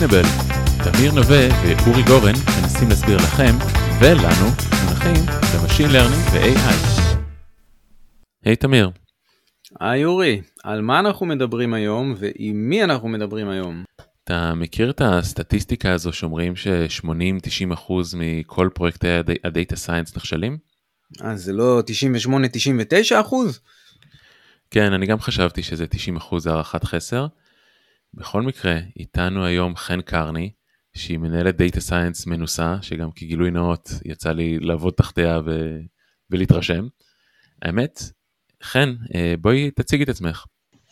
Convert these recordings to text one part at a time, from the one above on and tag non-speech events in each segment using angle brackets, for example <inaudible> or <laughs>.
Explainable. תמיר נווה ואורי גורן מנסים להסביר לכם ולנו מונחים ב machine learning ו-AI. היי תמיר. היי אורי, על מה אנחנו מדברים היום ועם מי אנחנו מדברים היום? אתה מכיר את הסטטיסטיקה הזו שאומרים ש-80-90% מכל פרויקטי ה data science נכשלים? אז זה לא 98-99 אחוז? כן, אני גם חשבתי שזה 90 אחוז הערכת חסר. בכל מקרה, איתנו היום חן קרני, שהיא מנהלת data science מנוסה, שגם כגילוי נאות יצא לי לעבוד תחתיה ו... ולהתרשם. האמת, חן, אה, בואי תציגי את עצמך.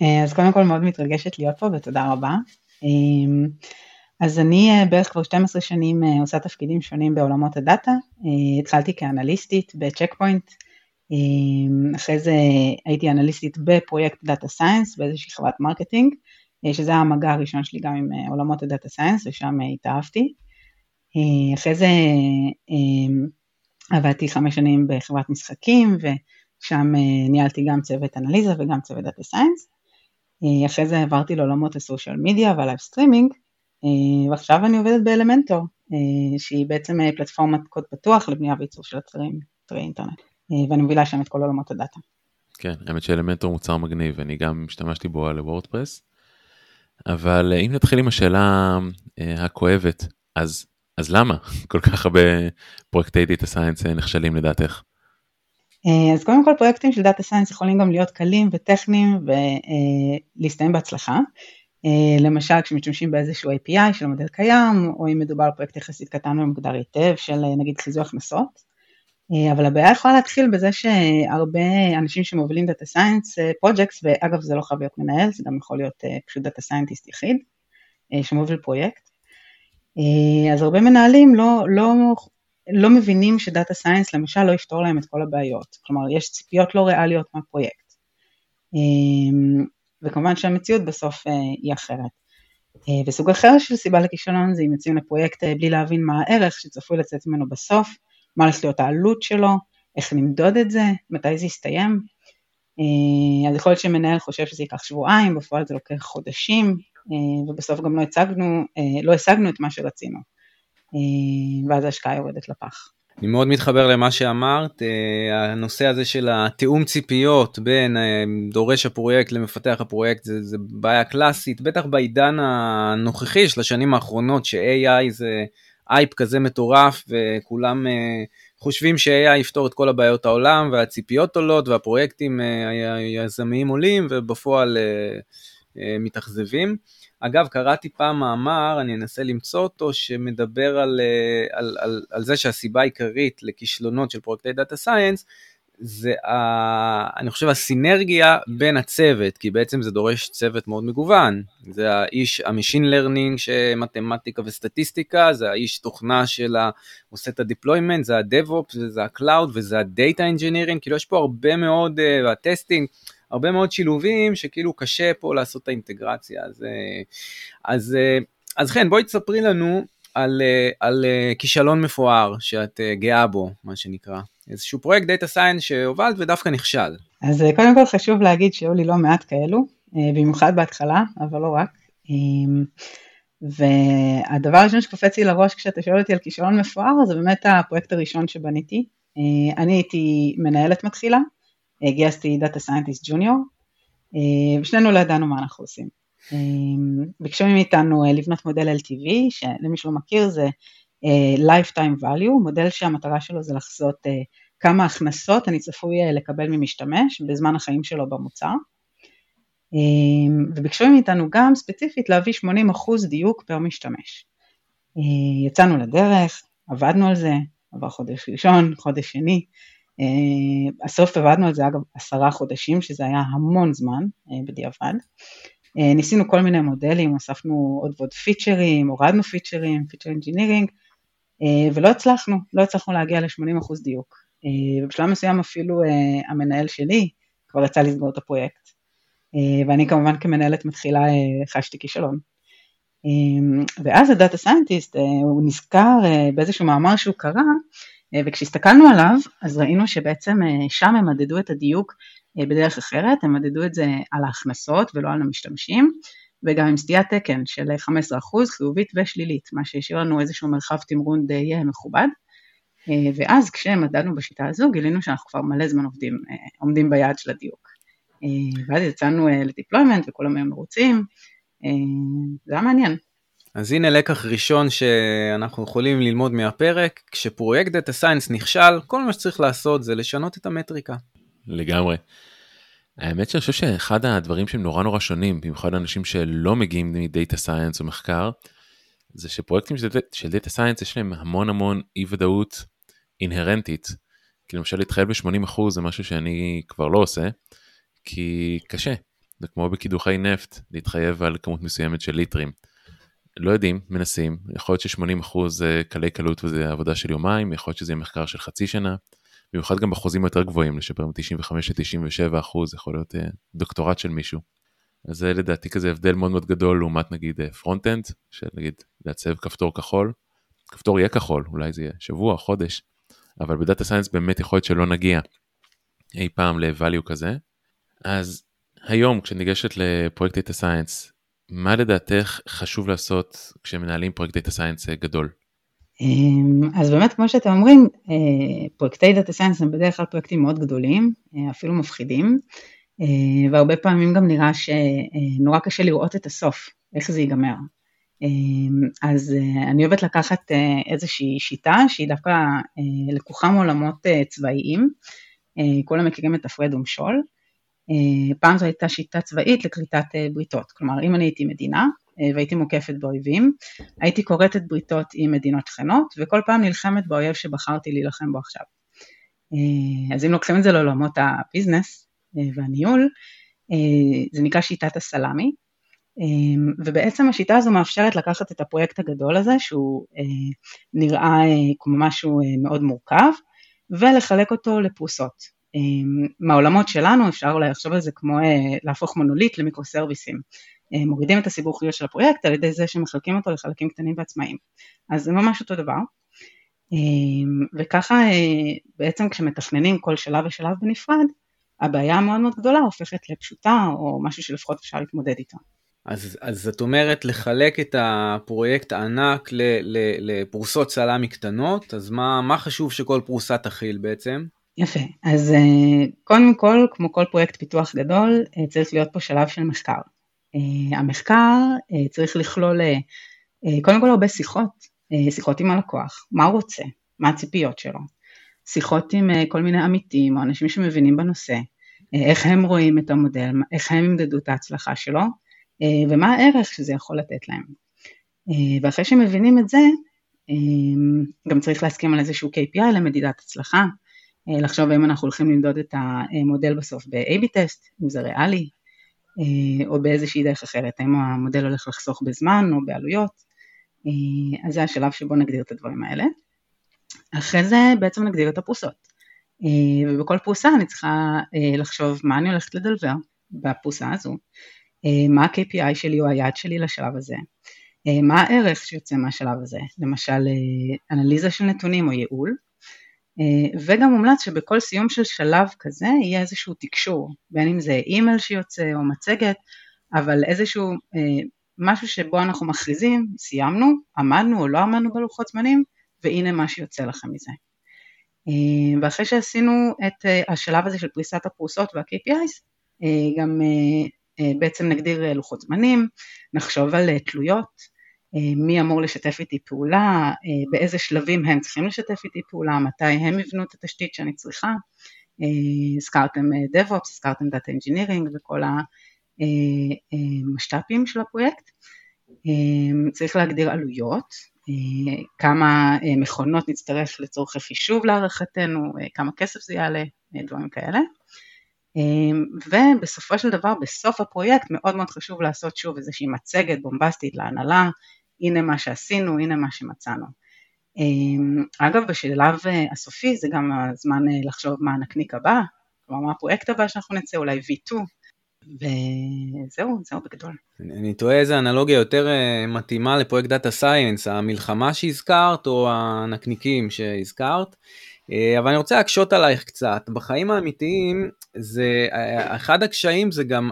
אה, אז קודם כל מאוד מתרגשת להיות פה ותודה רבה. אה, אז אני בערך כבר 12 שנים עושה תפקידים שונים בעולמות ה data, התחלתי כאנליסטית ב Check Point, אחרי זה הייתי אנליסטית בפרויקט data science באיזושהי חברת marketing, שזה המגע הראשון שלי גם עם עולמות ה data science ושם התאהבתי. אחרי זה עבדתי חמש שנים בחברת משחקים ושם ניהלתי גם צוות אנליזה וגם צוות data science. אחרי זה עברתי לעולמות ה social media וה live streaming ועכשיו אני עובדת ב Elementor שהיא בעצם פלטפורמת קוד פתוח לבנייה וייצור של אתרים, אתרי אינטרנט. אה, ואני מובילה שם את כל עולמות ה data. כן, האמת ש Elementor מוצר מגניב, אני גם השתמשתי בו על WordPress. אבל אה, אם נתחיל עם השאלה אה, הכואבת, אז, אז למה <laughs> כל כך הרבה פרויקטי data science נכשלים לדעתך? אז קודם כל פרויקטים של data science יכולים גם להיות קלים וטכניים ולהסתיים בהצלחה. למשל כשמשתמשים באיזשהו API של מודל קיים, או אם מדובר על פרויקט יחסית קטן ומוגדר היטב של נגיד חיזוי הכנסות. אה, אבל הבעיה יכולה להתחיל בזה שהרבה אנשים שמובילים data science projects, ואגב זה לא חייב להיות מנהל, זה גם יכול להיות אה, פשוט data scientist יחיד אה, שמוביל פרויקט, אז הרבה מנהלים לא, לא, לא מבינים ש data science למשל לא יפתור להם את כל הבעיות, כלומר יש ציפיות לא ריאליות מהפרויקט, וכמובן שהמציאות בסוף היא אחרת. וסוג אחר של סיבה לכישלון זה אם יוצאים לפרויקט בלי להבין מה הערך שצפוי לצאת ממנו בסוף, מה הולכת להיות העלות שלו, איך נמדוד את זה, מתי זה יסתיים. אה, אז יכול להיות שמנהל חושב שזה ייקח שבועיים, בפועל זה לוקח חודשים, אה, ובסוף גם לא הצגנו, אה, לא השגנו את מה שרצינו. ואז ההשקעה יורדת לפח. אני מאוד מתחבר למה שאמרת, הנושא הזה של התיאום ציפיות בין דורש הפרויקט למפתח הפרויקט זה, זה בעיה קלאסית, בטח בעידן הנוכחי של השנים האחרונות ש-AI זה אייפ כזה מטורף וכולם uh, חושבים ש-AI יפתור את כל הבעיות העולם והציפיות עולות והפרויקטים uh, היזמיים עולים ובפועל uh, מתאכזבים. אגב, קראתי פעם מאמר, אני אנסה למצוא אותו, שמדבר על, על, על, על זה שהסיבה העיקרית לכישלונות של פרויקטי דאטה סייאנס זה ה, אני חושב הסינרגיה בין הצוות, כי בעצם זה דורש צוות מאוד מגוון. זה האיש ה machine learning שמתמטיקה וסטטיסטיקה, זה האיש תוכנה של ה... עושה את ה deployment, זה ה DevOps וזה ה cloud וזה ה data engineering, כאילו יש פה הרבה מאוד, אה, וה testing, הרבה מאוד שילובים שכאילו קשה פה לעשות את האינטגרציה. אז, אה, אז, אה, אז כן, בואי תספרי לנו על, על כישלון מפואר שאת גאה בו, מה שנקרא. איזשהו פרויקט data science שהובלת ודווקא נכשל. אז אה, קודם כל חשוב להגיד שהיו לי לא מעט כאלו, אה, במיוחד בהתחלה, אבל לא רק. אמ, והדבר הראשון שקופץ לי לראש כשאתה שואל אותי על כישלון מפואר, זה באמת הפרויקט הראשון שבניתי. אה, אני הייתי מנהלת מתחילה, גייסתי data scientist junior, ושנינו לא ידענו מה אנחנו עושים. ביקשו מאיתנו לבנות מודל LTV, שלמי שלא מכיר זה lifetime value, מודל שהמטרה שלו זה לחזות uh, כמה הכנסות אני צפוי uh, לקבל ממשתמש בזמן החיים שלו במוצר. Um, וביקשו מאיתנו גם ספציפית להביא 80% דיוק פר משתמש. Uh, יצאנו לדרך, עבדנו על זה, עבר חודש ראשון, חודש שני, uh, בסוף עבדנו על זה אגב עשרה חודשים, שזה היה המון זמן uh, בדיעבד. Uh, ניסינו כל מיני מודלים, הוספנו עוד ועוד פיצ'רים, הורדנו פיצ'רים, feature engineering, אה, ולא הצלחנו, לא הצלחנו להגיע ל-80% דיוק. אה, ובשלב מסוים אפילו אה, המנהל שלי כבר רצה לסגור את הפרויקט. ואני כמובן כמנהלת מתחילה חשתי כישלון. ואז הדאטה סיינטיסט, הוא נזכר באיזשהו מאמר שהוא קרא, וכשהסתכלנו עליו, אז ראינו שבעצם שם הם מדדו את הדיוק בדרך אחרת, הם מדדו את זה על ההכנסות ולא על המשתמשים, וגם עם סטיית תקן של 15% חיובית ושלילית, מה שהשאיר לנו איזשהו מרחב תמרון די מכובד. ואז כשמדדנו בשיטה הזו גילינו שאנחנו כבר מלא זמן עובדים, עומדים ביעד של הדיוק. ואז יצאנו ל deployment וכולם היו מרוצים, זה היה מעניין. אז הנה לקח ראשון שאנחנו יכולים ללמוד מהפרק, כשפרויקט data science נכשל, כל מה שצריך לעשות זה לשנות את המטריקה. לגמרי. האמת שאני חושב שאחד הדברים שהם נורא נורא שונים, במיוחד אנשים שלא מגיעים מ data science או מחקר, זה שפרויקטים של data science יש להם המון המון אי ודאות אינהרנטית. כי למשל להתחייב ב-80% זה משהו שאני כבר לא עושה, כי קשה. זה כמו בקידוחי נפט, להתחייב על כמות מסוימת של ליטרים. לא יודעים, מנסים, יכול להיות ש-80% זה קלי קלות וזה עבודה של יומיים, יכול להיות שזה יהיה מחקר של חצי שנה, במיוחד גם באחוזים יותר גבוהים, לשפר מ-95 ל-97 אחוז, יכול להיות uh, דוקטורט של מישהו. אז זה לדעתי כזה הבדל מאוד מאוד גדול לעומת נגיד front-end, אה, של נגיד לעצב כפתור כחול, כפתור יהיה כחול, אולי זה יהיה שבוע, חודש, אבל ב data science באמת יכול להיות שלא נגיע אי פעם ל-value כזה. אז היום כשניגשת לפרויקט data science, מה לדעתך חשוב לעשות כשמנהלים פרויקט data science גדול? אמ, אז באמת כמו שאתם אומרים, אה, פרויקטי data science הם בדרך כלל פרויקטים מאוד גדולים, אה, אפילו מפחידים, אה, והרבה פעמים גם נראה שנורא קשה לראות את הסוף, איך זה ייגמר. אמ, אז אני אוהבת לקחת איזושהי שיטה שהיא דווקא לקוחה מעולמות צבאיים, כולם מכירים את הפרד ומשול, פעם זו הייתה שיטה צבאית לכריתת בריתות, כלומר אם אני הייתי מדינה, והייתי מוקפת באויבים, הייתי כורתת בריתות עם מדינות שכנות, וכל פעם נלחמת באויב שבחרתי להילחם בו עכשיו. אה, אז אם לוקחים את זה לעולמות הביזנס אה, והניהול, זה נקרא שיטת הסלאמי, ובעצם השיטה הזו מאפשרת לקחת את הפרויקט הגדול הזה, שהוא נראה כמו משהו מאוד מורכב, ולחלק אותו לפרוסות. מהעולמות שלנו אפשר אולי לחשוב על זה כמו להפוך מונוליט למיקרו סרוויסים. אה, מורידים את הסיבוכיות של הפרויקט על ידי זה שמחלקים אותו לחלקים קטנים ועצמאיים. אז זה ממש אותו דבר. אה, וככה אה, בעצם כשמתכננים כל שלב ושלב בנפרד, הבעיה המאוד מאוד גדולה הופכת לפשוטה או משהו שלפחות אפשר להתמודד איתו. אז, אז את אומרת לחלק את הפרויקט הענק ל, ל, לפרוסות סלאמי קטנות, אז מה, מה חשוב שכל פרוסה תכיל בעצם? יפה, אז קודם כל, כמו כל פרויקט פיתוח גדול, צריך להיות פה שלב של מחקר. אה, המחקר אה, צריך לכלול אה, קודם כל הרבה שיחות, שיחות עם הלקוח, מה הוא רוצה, מה הציפיות שלו, שיחות עם כל מיני עמיתים או אנשים שמבינים בנושא, איך הם רואים את המודל, איך הם ימדדו את ההצלחה שלו ומה הערך שזה יכול לתת להם. ואחרי שמבינים את זה, גם צריך להסכים על איזשהו KPI למדידת הצלחה, לחשוב האם אנחנו הולכים למדוד את המודל בסוף ב-AB טסט, אם זה ריאלי, או באיזושהי דרך אחרת, האם המודל הולך לחסוך בזמן או בעלויות, אה, אז זה השלב שבו נגדיר את הדברים האלה. אחרי זה בעצם נגדיר את הפרוסות, אה, ובכל פרוסה אני צריכה לחשוב מה אני הולכת לדלבר בפרוסה הזו, מה ה-KPI שלי או היעד שלי לשלב הזה, מה הערך שיוצא מהשלב הזה, למשל אנליזה של נתונים או ייעול, אה, וגם מומלץ שבכל סיום של שלב כזה יהיה איזשהו תקשור, בין אם זה אימייל שיוצא או מצגת, אבל איזשהו אה, משהו שבו אנחנו מכריזים, סיימנו, עמדנו או לא עמדנו בלוחות זמנים, והנה מה שיוצא לכם מזה. אה, ואחרי שעשינו את השלב הזה של פריסת הפרוסות וה-KPIs, גם בעצם נגדיר לוחות זמנים, נחשוב על תלויות, אה, מי אמור לשתף איתי פעולה, אה, באיזה שלבים הם צריכים לשתף איתי פעולה, מתי הם יבנו את התשתית שאני צריכה. אה, הזכרתם DevOps, הזכרתם Data Engineering וכל המשת"פים של הפרויקט. צריך להגדיר עלויות, כמה מכונות נצטרך לצורכי חישוב להערכתנו, כמה כסף זה יעלה, דברים כאלה. ובסופו של דבר בסוף הפרויקט מאוד מאוד חשוב לעשות שוב איזושהי מצגת בומבסטית להנהלה, הנה מה שעשינו, הנה מה שמצאנו. אמ, אגב, בשלב אה, הסופי זה גם הזמן אה, לחשוב מה הנקניק הבא, כלומר מה הפרויקט הבא שאנחנו נצא, אולי V2, וזהו, זהו בגדול. אני, אני תוהה איזה אנלוגיה יותר אה, מתאימה לפרויקט דאטה סייאנס, המלחמה שהזכרת או הנקניקים שהזכרת. אה, אבל אני רוצה להקשות עלייך קצת. בחיים האמיתיים, זה, אה, אחד הקשיים זה גם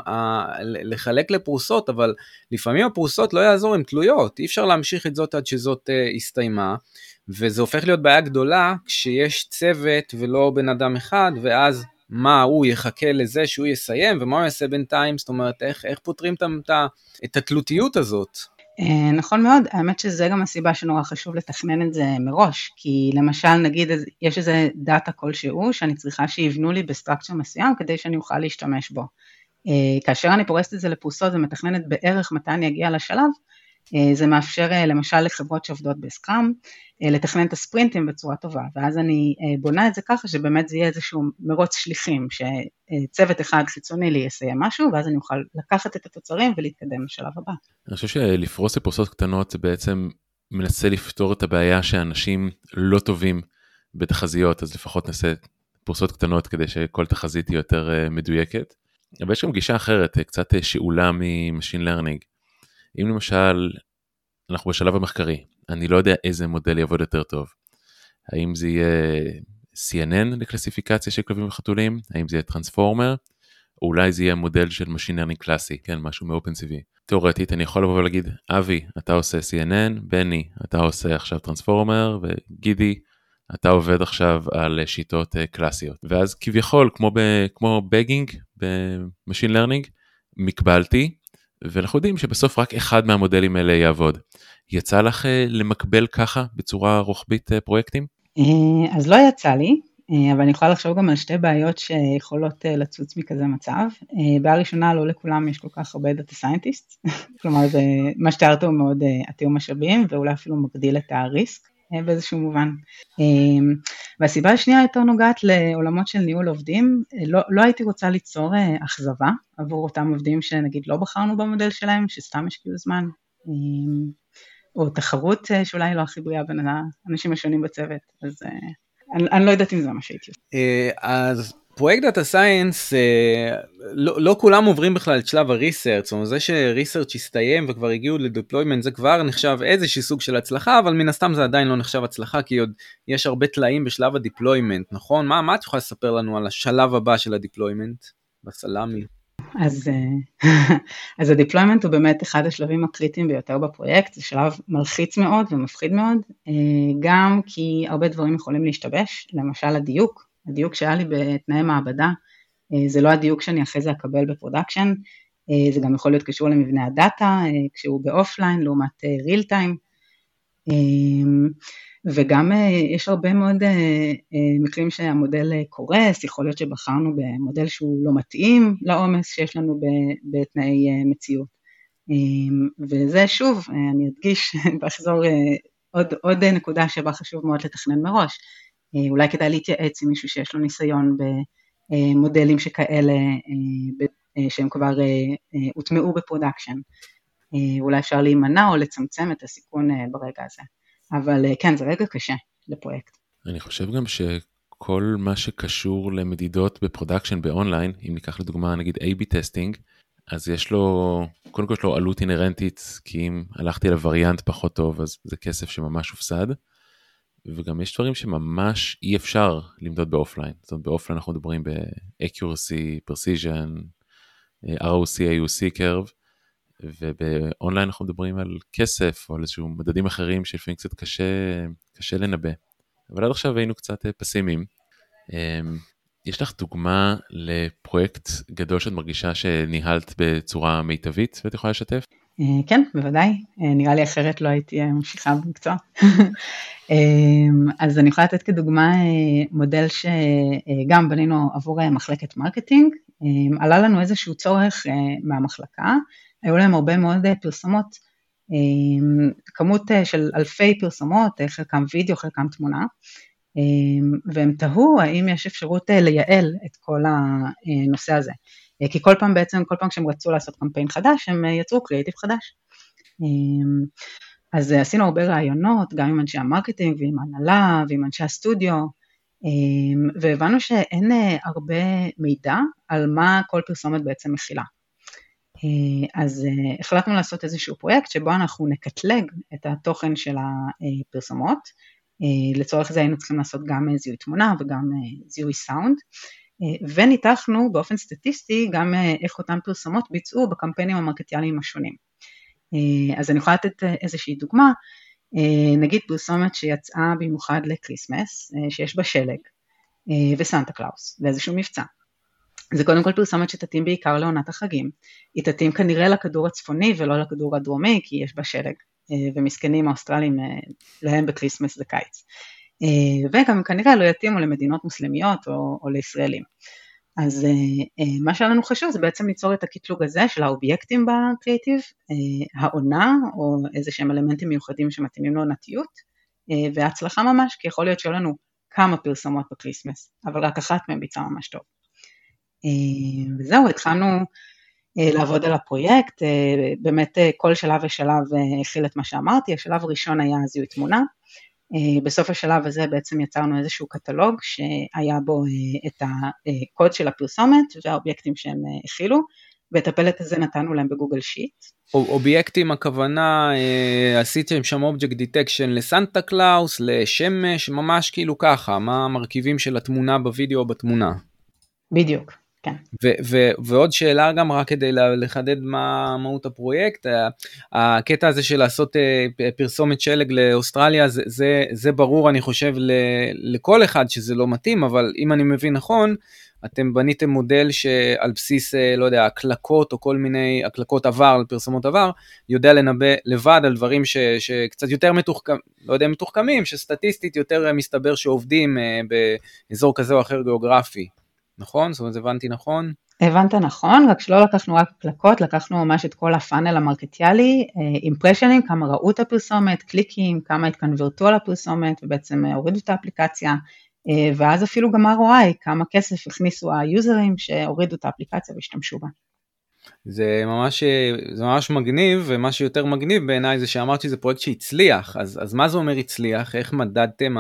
לחלק לפרוסות, אבל לפעמים הפרוסות לא יעזור, הן תלויות. אי אפשר להמשיך את זאת עד שזאת הסתיימה. וזה הופך להיות בעיה גדולה כשיש צוות ולא בן אדם אחד, ואז מה הוא יחכה לזה שהוא יסיים ומה הוא יעשה בינתיים, זאת אומרת איך, איך פותרים את, את התלותיות הזאת. אה, נכון מאוד, האמת שזה גם הסיבה שנורא חשוב לתכנן את זה מראש, כי למשל נגיד יש איזה דאטה כלשהו שאני צריכה שיבנו לי בסטרקציה מסוים כדי שאני אוכל להשתמש בו. אה, כאשר אני פורסת את זה לפרוסות ומתכננת בערך מתי אני אגיע לשלב, זה מאפשר אה, למשל לחברות שעובדות בסקראם אה, לתכנן את הספרינטים בצורה טובה, ואז אני בונה את זה ככה שבאמת זה יהיה איזשהו מרוץ שליחים, שצוות אחד חיצוני לי יסיים משהו, ואז אני אוכל לקחת את התוצרים ולהתקדם לשלב הבא. אני חושב שלפרוס לפרוסות קטנות זה בעצם מנסה לפתור את הבעיה שאנשים לא טובים בתחזיות, אז לפחות נעשה פרוסות קטנות כדי שכל תחזית תהיה יותר מדויקת. אבל יש גם גישה אחרת, קצת שאולה מ machine learning. אם למשל אנחנו בשלב המחקרי, אני לא יודע איזה מודל יעבוד יותר טוב. האם זה יהיה CNN לקלסיפיקציה של כלבים וחתולים? האם זה יהיה transformer? או אולי זה יהיה מודל של Machine Learning קלאסי, כן, משהו מ-OpenCV. תאורטית אני יכול לבוא ולהגיד, אבי, אתה עושה CNN, בני, אתה עושה עכשיו transformer, וגידי, אתה עובד עכשיו על שיטות אה, קלאסיות. ואז כביכול, כמו, כמו bagging ב-Machine Learning, מקבלתי, ואנחנו יודעים שבסוף רק אחד מהמודלים האלה יעבוד. יצא לך אה, למקבל ככה בצורה רוחבית אה, פרויקטים? אה, אז לא יצא לי, אבל אני יכולה לחשוב גם על שתי בעיות שיכולות לצוץ מכזה מצב. בעיה ראשונה, לא לכולם יש כל כך הרבה data scientist, <laughs> כלומר זה, מה שתיארת הוא מאוד עתיר משאבים ואולי אפילו מגדיל את ה risk. אה, באיזשהו מובן. אה, והסיבה השנייה יותר נוגעת לעולמות של ניהול עובדים, אה, לא, לא הייתי רוצה ליצור אכזבה עבור אותם עובדים שנגיד לא בחרנו במודל שלהם, שסתם השקיעו זמן, או תחרות שאולי לא הכי בריאה בין האנשים השונים בצוות, אז אני, אני לא יודעת אם זה מה שהייתי עושה. אז פרויקט data science, אה, לא, לא כולם עוברים בכלל את שלב ה research, אומרת זה ש research הסתיים וכבר הגיעו ל deployment זה כבר נחשב איזשהו סוג של הצלחה, אבל מן הסתם זה עדיין לא נחשב הצלחה כי עוד יש הרבה טלאים בשלב ה deployment, נכון? מה, מה את יכולה לספר לנו על השלב הבא של ה deployment בסלאמי? אז, אה, <laughs> אז ה deployment הוא באמת אחד השלבים הקריטיים ביותר בפרויקט, זה שלב מלחיץ מאוד ומפחיד מאוד, אה, גם כי הרבה דברים יכולים להשתבש, למשל הדיוק, הדיוק שהיה לי בתנאי מעבדה, אה, זה לא הדיוק שאני אחרי זה אקבל ב production, אה, זה גם יכול להיות קשור למבנה הדאטה, אה, כשהוא באופליין לעומת real time, וגם יש הרבה מאוד מקרים שהמודל קורס, יכול להיות שבחרנו במודל שהוא לא מתאים לעומס שיש לנו בתנאי מציאות. וזה שוב, אני אדגיש <laughs> ואחזור עוד, עוד נקודה שבה חשוב מאוד לתכנן מראש. אה, אולי כדאי להתייעץ עם מישהו שיש לו ניסיון במודלים שכאלה אה, אה, שהם כבר הוטמעו ב production. אולי אפשר להימנע או לצמצם את הסיכון ברגע הזה. אבל כן, זה רגע קשה לפרויקט. אני חושב גם שכל מה שקשור למדידות ב production באונליין, אם ניקח לדוגמה נגיד A-B testing, אז יש לו, קודם כל יש לו עלות אינהרנטית, כי אם הלכתי לווריאנט פחות טוב, אז זה כסף שממש הופסד. וגם יש דברים שממש אי אפשר למדוד באופליין. זאת אומרת באופליין אנחנו מדברים ב-accuracy, precision, ROC, AUC curve, ובאונליין אנחנו מדברים על כסף או על איזשהו מדדים אחרים שלפעמים קצת קשה, קשה לנבא. אבל עד עכשיו היינו קצת פסימיים. אמ, יש לך דוגמה לפרויקט גדול שאת מרגישה שניהלת בצורה מיטבית ואת יכולה לשתף? אה, כן, בוודאי, אה, נראה לי אחרת לא הייתי ממשיכה במקצוע. <laughs> אז אני יכולה לתת כדוגמה אה, מודל שגם בנינו עבור מחלקת marketing, עלה לנו איזשהו צורך מהמחלקה, היו להם הרבה מאוד פרסומות, כמות של אלפי פרסומות, חלקם וידאו, חלקם תמונה, והם תהו האם יש אפשרות לייעל את כל הנושא הזה. אה, כי כל פעם בעצם, כל פעם כשהם רצו לעשות קמפיין חדש, הם אה, יצרו קריאיטיב חדש. אמ, אז אה, עשינו הרבה רעיונות, גם עם אנשי ה marketing ועם ההנהלה ועם אנשי הסטודיו, והבנו שאין הרבה מידע על מה כל פרסומת בעצם מכילה. אז החלטנו לעשות איזשהו פרויקט שבו אנחנו נקטלג את התוכן של הפרסומות, לצורך זה היינו צריכים לעשות גם זיהוי תמונה וגם זיהוי סאונד. וניתחנו באופן סטטיסטי גם איך אותן פרסומות ביצעו בקמפיינים המרקטיאליים השונים. אז אני יכולה לתת איזושהי דוגמה, נגיד פרסומת שיצאה במיוחד ל Christmas, שיש בה שלג וסנטה קלאוס ואיזשהו מבצע. זה קודם כל פרסומת שתתאים בעיקר לעונת החגים, היא תתאים כנראה לכדור הצפוני ולא לכדור הדרומי כי יש בה שלג, ומסכנים האוסטרלים להם ב Christmas זה קיץ. אה, וגם כנראה לא יתאימו למדינות מוסלמיות או, או לישראלים. אז אה, אה, מה שהיה לנו חשוב זה בעצם ליצור את הקטלוג הזה של האובייקטים בקריאיטיב, העונה או איזה שהם אלמנטים מיוחדים שמתאימים לעונתיות, והצלחה ממש, כי יכול להיות שהיו לנו כמה פרסומות ב Christmas, אבל רק אחת מהן ביצעה ממש טוב. וזהו, התחלנו לעבוד על הפרויקט, באמת כל שלב ושלב הכיל את מה שאמרתי, השלב הראשון היה זיהוי תמונה, בסוף השלב הזה בעצם יצרנו איזשהו קטלוג שהיה בו אה, את הקוד של הפרסומת והאובייקטים שהם אה, הכילו ואת הפלט הזה נתנו להם ב Google Sheet. אובייקטים הכוונה עשיתם שם object detection לסנטה קלאוס, לשמש, ממש כאילו ככה, מה המרכיבים של התמונה בווידאו או בתמונה. בדיוק. כן. ו- ו- ועוד שאלה גם רק כדי לחדד מה מהות הפרויקט, הקטע הזה של לעשות אה, פרסומת שלג לאוסטרליה זה, זה, זה ברור אני חושב ל- לכל אחד שזה לא מתאים, אבל אם אני מבין נכון, אתם בניתם מודל שעל בסיס, אה, לא יודע, הקלקות או כל מיני הקלקות עבר, פרסומות עבר, יודע לנבא לבד על דברים ש, שקצת יותר מתוחכמים, לא יודע, מתוחכמים, שסטטיסטית יותר מסתבר שעובדים אה, באזור כזה או אחר גיאוגרפי. נכון? זאת אומרת, הבנתי נכון? הבנת נכון, רק שלא לקחנו רק הקלקות, לקחנו ממש את כל הפאנל המרקטיאלי, אימפרשנים, אה, כמה ראו את הפרסומת, קליקים, כמה התקנברטו על הפרסומת ובעצם אה, הורידו את האפליקציה, אה, ואז אפילו גם ROI, כמה כסף הכניסו היוזרים שהורידו את האפליקציה והשתמשו בה. זה ממש, זה ממש מגניב, ומה שיותר מגניב בעיניי זה שאמרת שזה פרויקט שהצליח, אז, אז מה זה אומר הצליח? איך מדדתם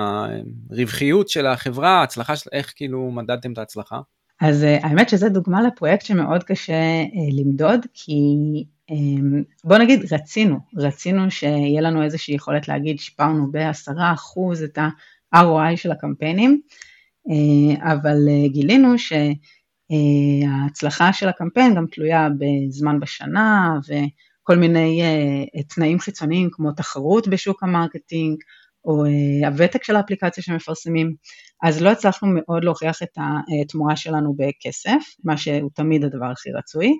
הרווחיות של החברה, ההצלחה, של, איך כאילו מדדתם את ההצלחה? אז אה, האמת שזה דוגמה לפרויקט שמאוד קשה אה, למדוד, כי אמ, בוא נגיד רצינו, רצינו שיהיה לנו איזושהי יכולת להגיד שיפרנו בעשרה אחוז את ה-ROI של הקמפיינים, אה, אבל גילינו ש... אה, ההצלחה של הקמפיין גם תלויה בזמן בשנה וכל מיני אה, תנאים חיצוניים כמו תחרות בשוק ה marketing או אה, הוותק של האפליקציה שמפרסמים, אז לא הצלחנו מאוד להוכיח את התמורה שלנו בכסף, מה שהוא תמיד הדבר הכי רצוי,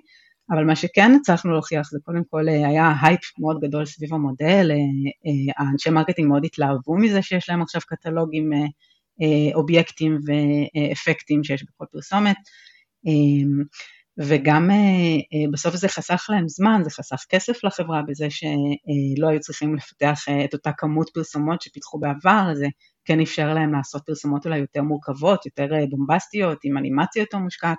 אבל מה שכן הצלחנו להוכיח זה קודם כל היה הייפ מאוד גדול סביב המודל, האנשי marketing מאוד התלהבו מזה שיש להם עכשיו קטלוגים אובייקטים ואפקטים שיש בכל פרסומת, וגם אה, אה, בסוף זה חסך להם זמן, זה חסך כסף לחברה בזה שלא היו צריכים לפתח אה, את אותה כמות פרסומות שפיתחו בעבר, זה כן אפשר להם לעשות פרסומות אולי יותר מורכבות, יותר בומבסטיות, עם אנימציה יותר מושקעת,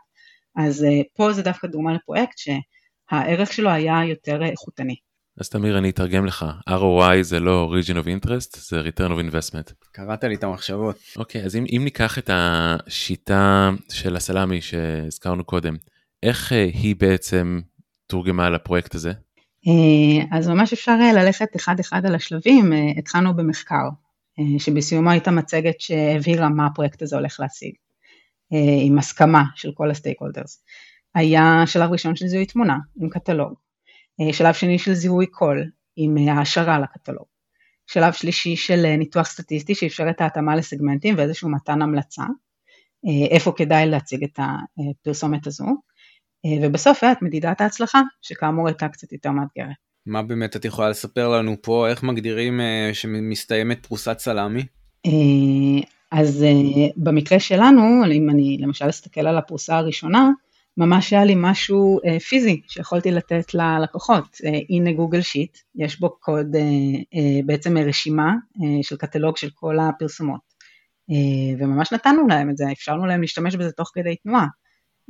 אז פה זה דווקא דוגמה לפרויקט שהערך שלו היה יותר איכותני. אז תמיר אני אתרגם לך ROI זה לא Region of Interest זה return of investment. קראת לי את המחשבות. אוקיי אז אם, אם ניקח את השיטה של הסלאמי שהזכרנו קודם איך אה, היא בעצם תורגמה לפרויקט הזה? אה, אז ממש אפשר אה, ללכת אחד אחד על השלבים התחלנו במחקר שבסיומו הייתה מצגת שהבהירה מה הפרויקט הזה הולך להשיג עם הסכמה של כל הסטייק הולדרס. היה שלב ראשון של זיהוי תמונה עם קטלוג שלב שני של זיהוי קול עם אה, העשרה לקטלוג. שלב שלישי של אה, ניתוח סטטיסטי שאפשר את ההתאמה לסגמנטים ואיזשהו מתן המלצה, איפה כדאי להציג את הפרסומת הזו, ובסוף היה את מדידת ההצלחה, שכאמור הייתה קצת יותר מאתגרת. מה באמת את יכולה לספר לנו פה, איך מגדירים שמסתיימת פרוסת סלאמי? אז במקרה שלנו, אם אני למשל אסתכל על הפרוסה הראשונה, ממש היה לי משהו אה, פיזי שיכולתי לתת ללקוחות. אה, הנה גוגל שיט, יש בו קוד, אה, אה, בעצם רשימה אה, של קטלוג של כל הפרסומות. אה, וממש נתנו להם את זה, אפשרנו להם להשתמש בזה תוך כדי תנועה.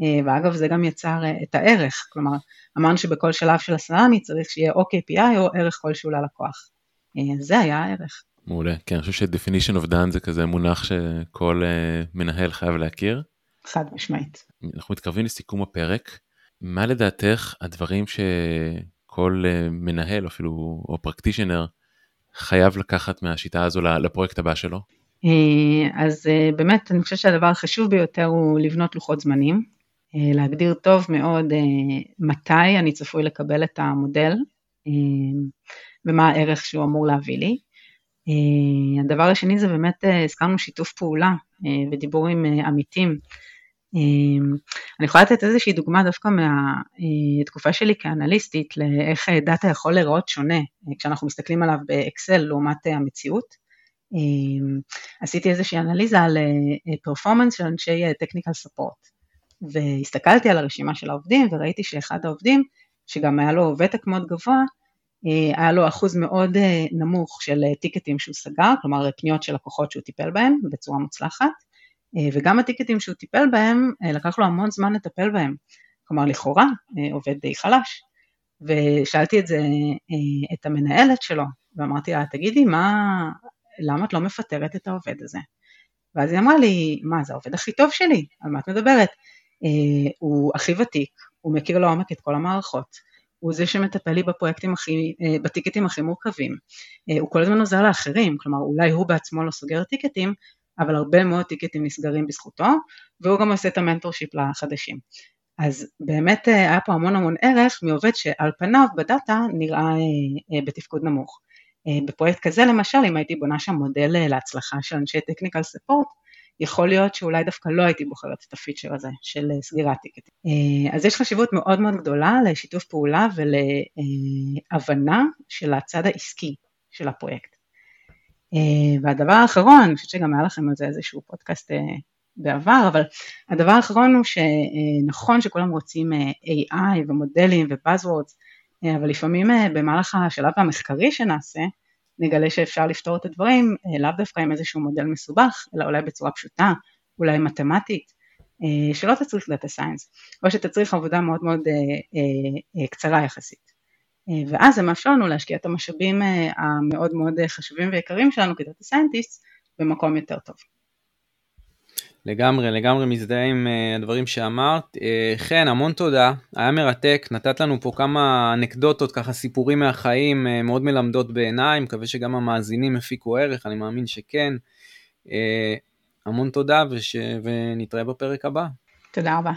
אה, ואגב זה גם יצר אה, את הערך, כלומר אמרנו שבכל שלב של הסלאמי צריך שיהיה או KPI או ערך כלשהו ללקוח. אה, זה היה הערך. מעולה, כן, אני חושב ש-definition of done זה כזה מונח שכל אה, מנהל חייב להכיר. חד משמעית. אנחנו מתקרבים לסיכום הפרק. מה לדעתך הדברים שכל אה, מנהל אפילו או פרקטישנר חייב לקחת מהשיטה הזו לפרויקט הבא שלו? אז באמת אני חושבת שהדבר החשוב ביותר הוא לבנות לוחות זמנים, להגדיר טוב מאוד מתי אני צפוי לקבל את המודל ומה הערך שהוא אמור להביא לי. הדבר השני זה באמת הזכרנו שיתוף פעולה ודיבור עם עמיתים. אני יכולה לתת איזושהי דוגמה דווקא מהתקופה שלי כאנליסטית לאיך דאטה יכול להיראות שונה כשאנחנו מסתכלים עליו באקסל לעומת המציאות. עשיתי איזושהי אנליזה על פרפורמנס של אנשי טכניקל ספורט והסתכלתי על הרשימה של העובדים וראיתי שאחד העובדים שגם היה לו ותק מאוד גבוה היה לו אחוז מאוד נמוך של טיקטים שהוא סגר, כלומר פניות של לקוחות שהוא טיפל בהם בצורה מוצלחת וגם הטיקטים שהוא טיפל בהם, לקח לו המון זמן לטפל בהם, כלומר לכאורה עובד די חלש. ושאלתי את זה את המנהלת שלו, ואמרתי לה, תגידי, מה, למה את לא מפטרת את העובד הזה? ואז היא אמרה לי, מה, זה העובד הכי טוב שלי, על מה את מדברת? הוא הכי ותיק, הוא מכיר לעומק את כל המערכות, הוא זה שמטפל לי בפרויקטים הכי, בטיקטים הכי מורכבים, הוא כל הזמן עוזר לאחרים, כלומר אולי הוא בעצמו לא סוגר טיקטים, אבל הרבה מאוד טיקטים נסגרים בזכותו, והוא גם עושה את ה mentorship לחדשים. אז באמת היה פה המון המון ערך מעובד שעל פניו בדאטה נראה בתפקוד נמוך. בפרויקט כזה למשל, אם הייתי בונה שם מודל להצלחה של אנשי technical support, יכול להיות שאולי דווקא לא הייתי בוחרת את הפיצ'ר הזה של סגירת טיקטים. אז יש חשיבות מאוד מאוד גדולה לשיתוף פעולה ולהבנה של הצד העסקי של הפרויקט. והדבר האחרון, אני חושבת שגם היה לכם על זה איזשהו פודקאסט בעבר, אבל הדבר האחרון הוא שנכון שכולם רוצים AI ומודלים ובאזוורדס, אבל לפעמים במהלך השלב המחקרי שנעשה, נגלה שאפשר לפתור את הדברים לאו דווקא עם איזשהו מודל מסובך, אלא אולי בצורה פשוטה, אולי מתמטית, שלא תצריך data science, או שתצריך עבודה מאוד מאוד קצרה יחסית. ואז זה מאפשר לנו להשקיע את המשאבים המאוד מאוד חשובים ויקרים שלנו כ data scientist במקום יותר טוב. לגמרי, לגמרי מזדהה עם הדברים שאמרת. חן, המון תודה, היה מרתק, נתת לנו פה כמה אנקדוטות, ככה סיפורים מהחיים מאוד מלמדות בעיניי, מקווה שגם המאזינים הפיקו ערך, אני מאמין שכן. המון תודה וש... ונתראה בפרק הבא. תודה רבה.